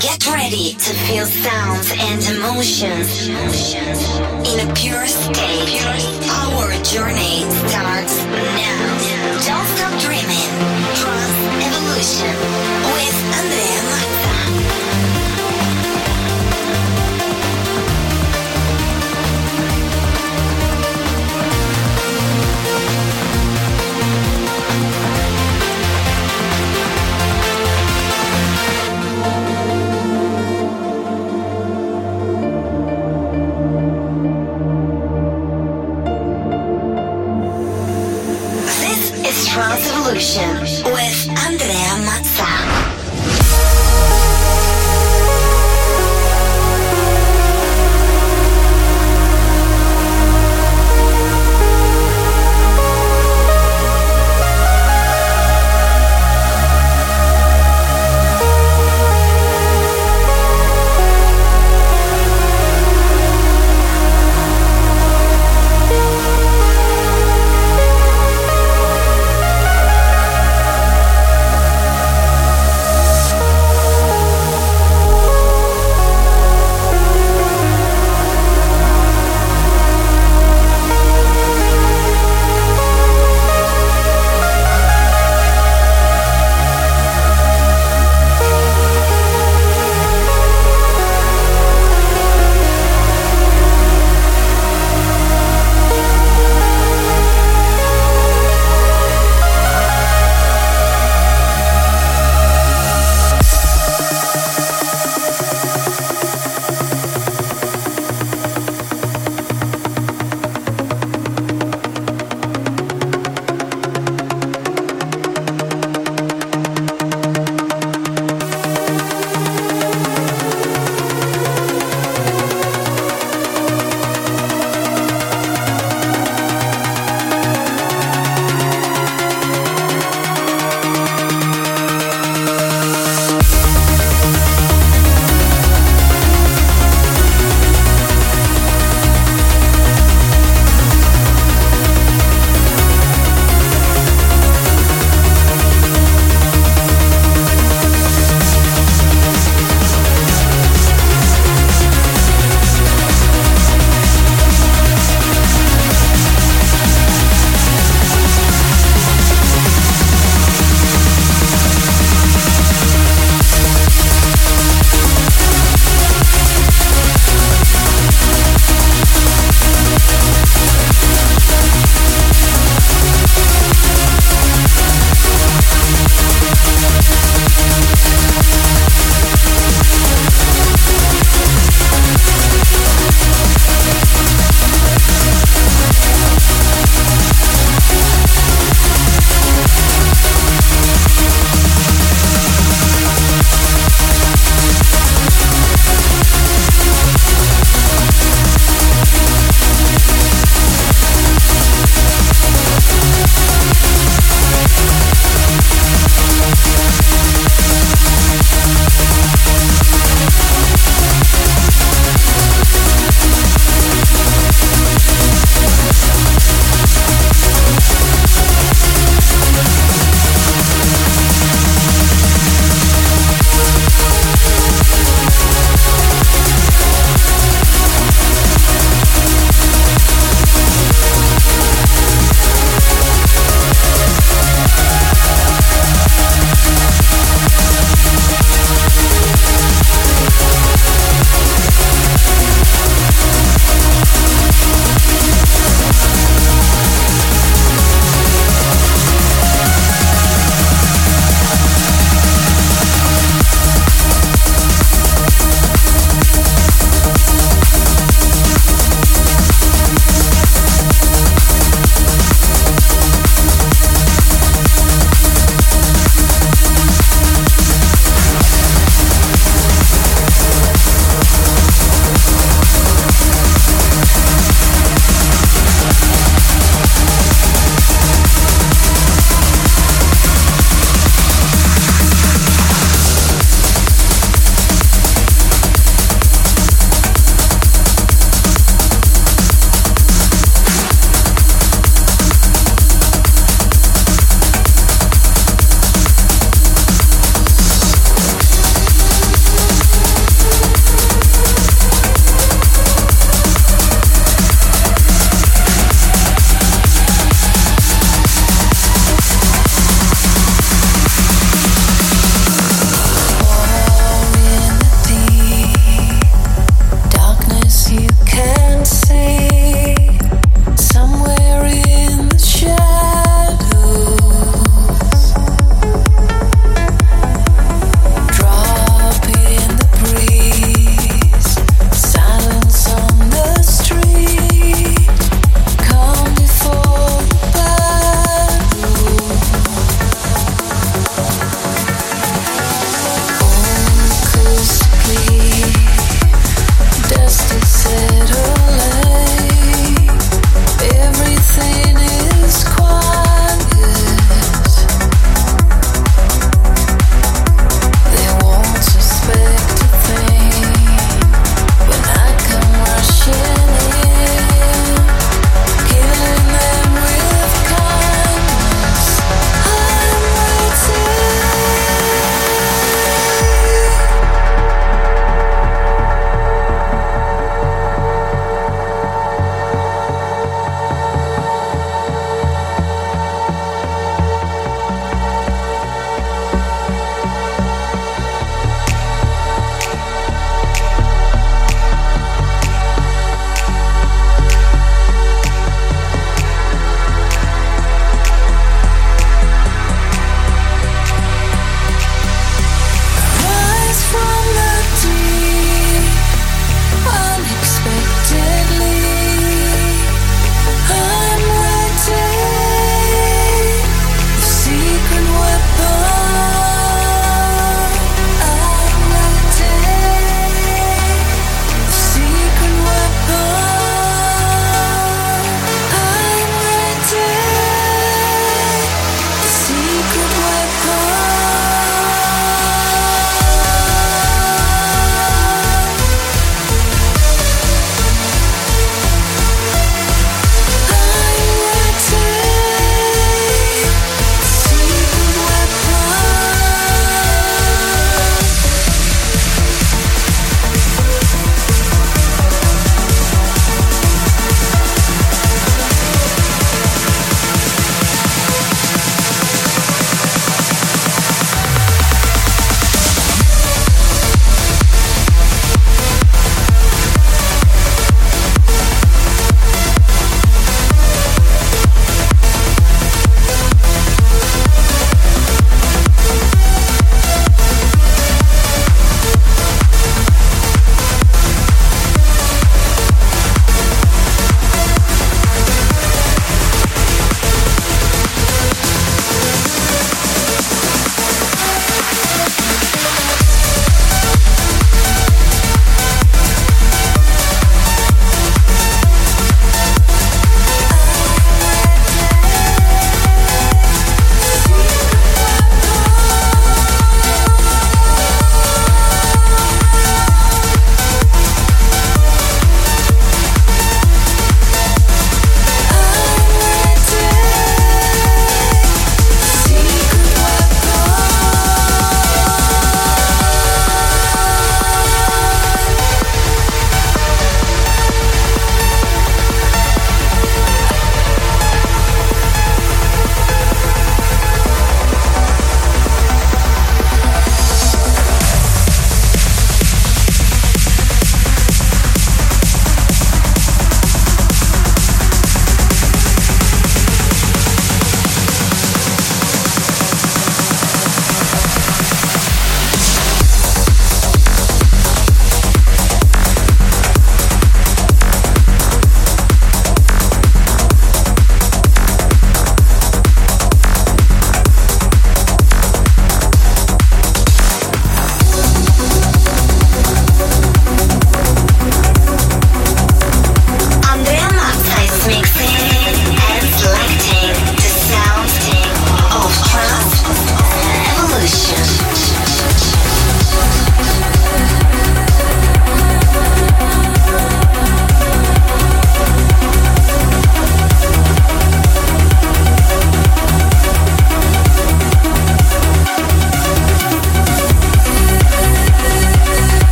Get ready to feel sounds and emotions in a pure state. Our journey starts now. Don't stop dreaming. Trust evolution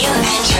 you and you.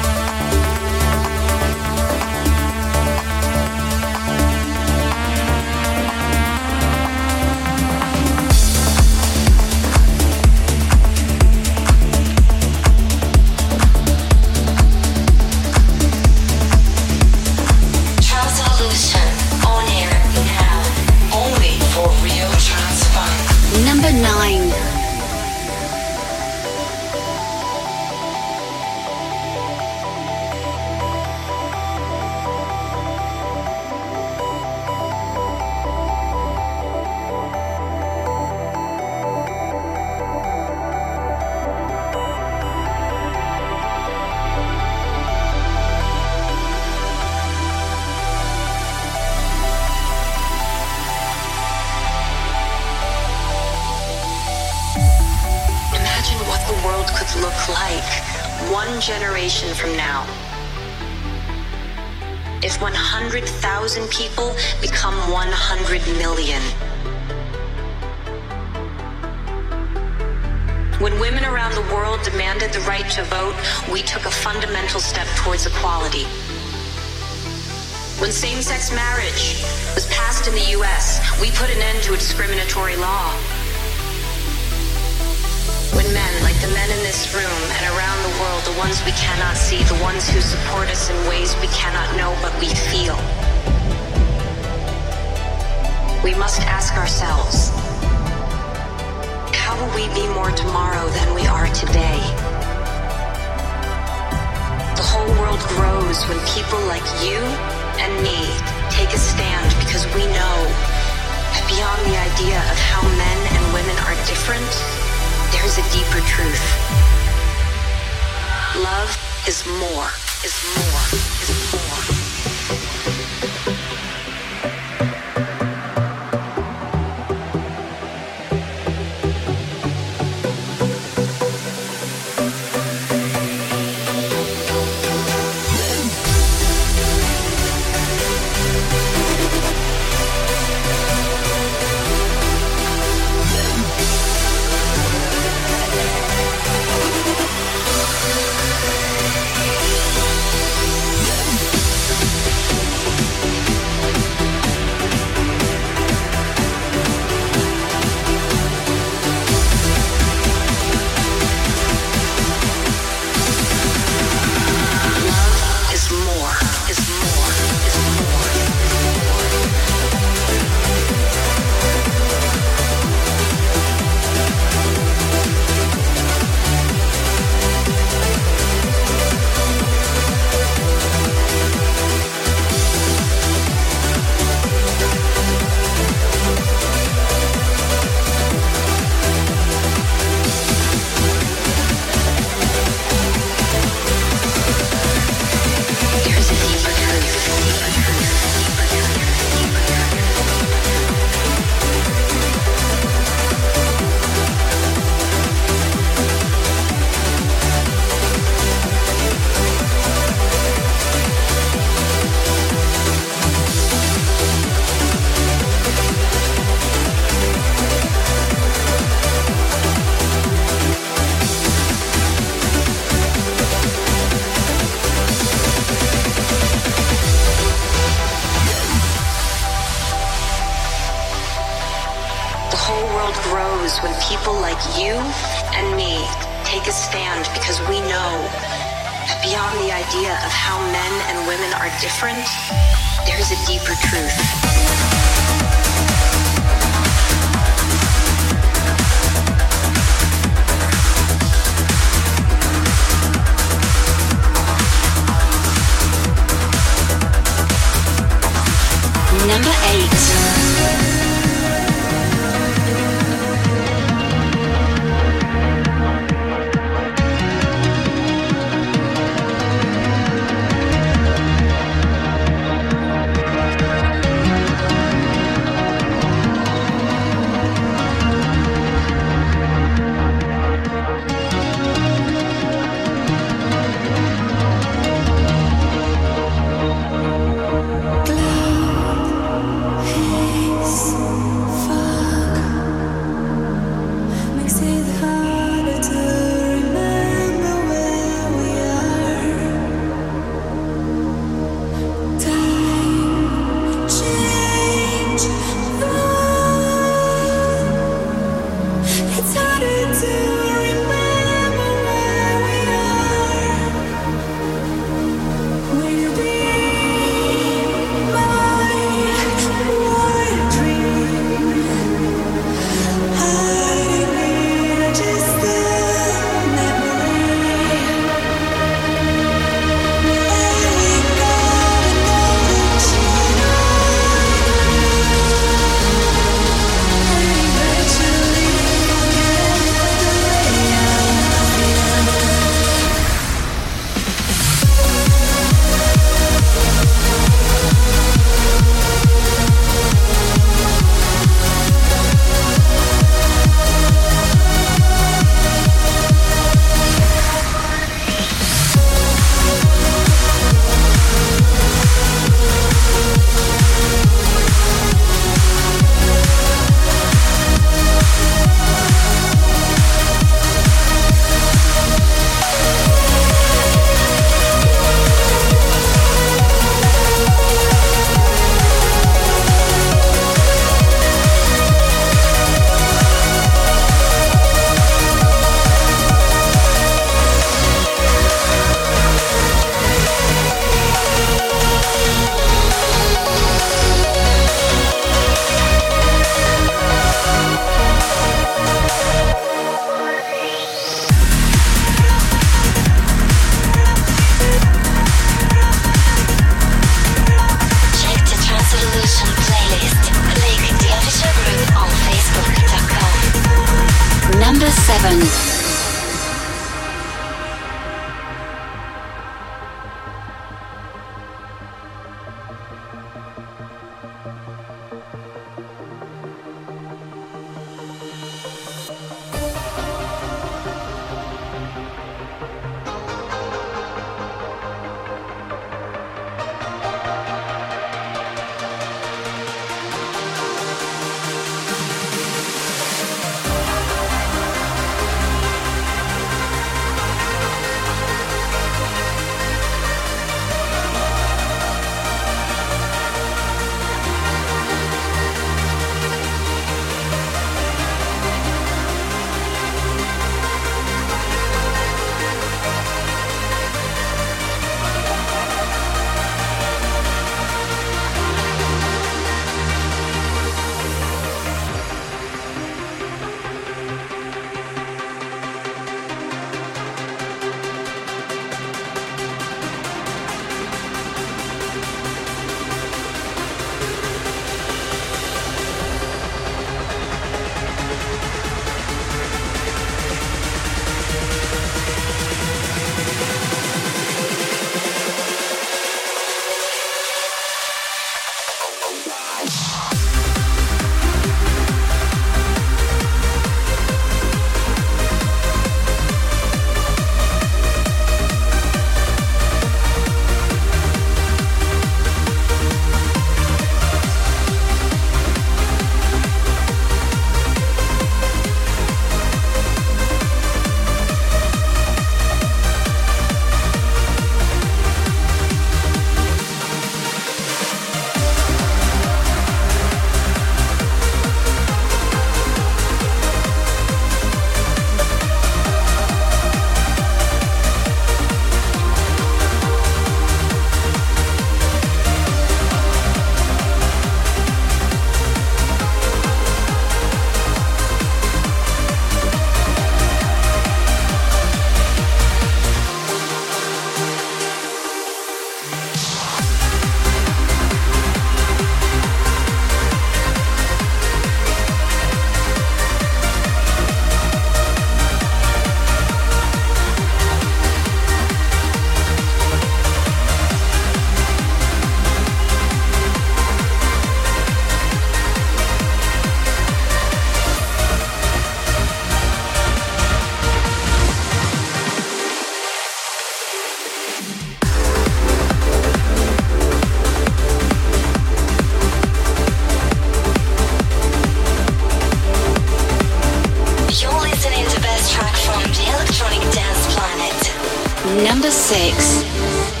Number 6.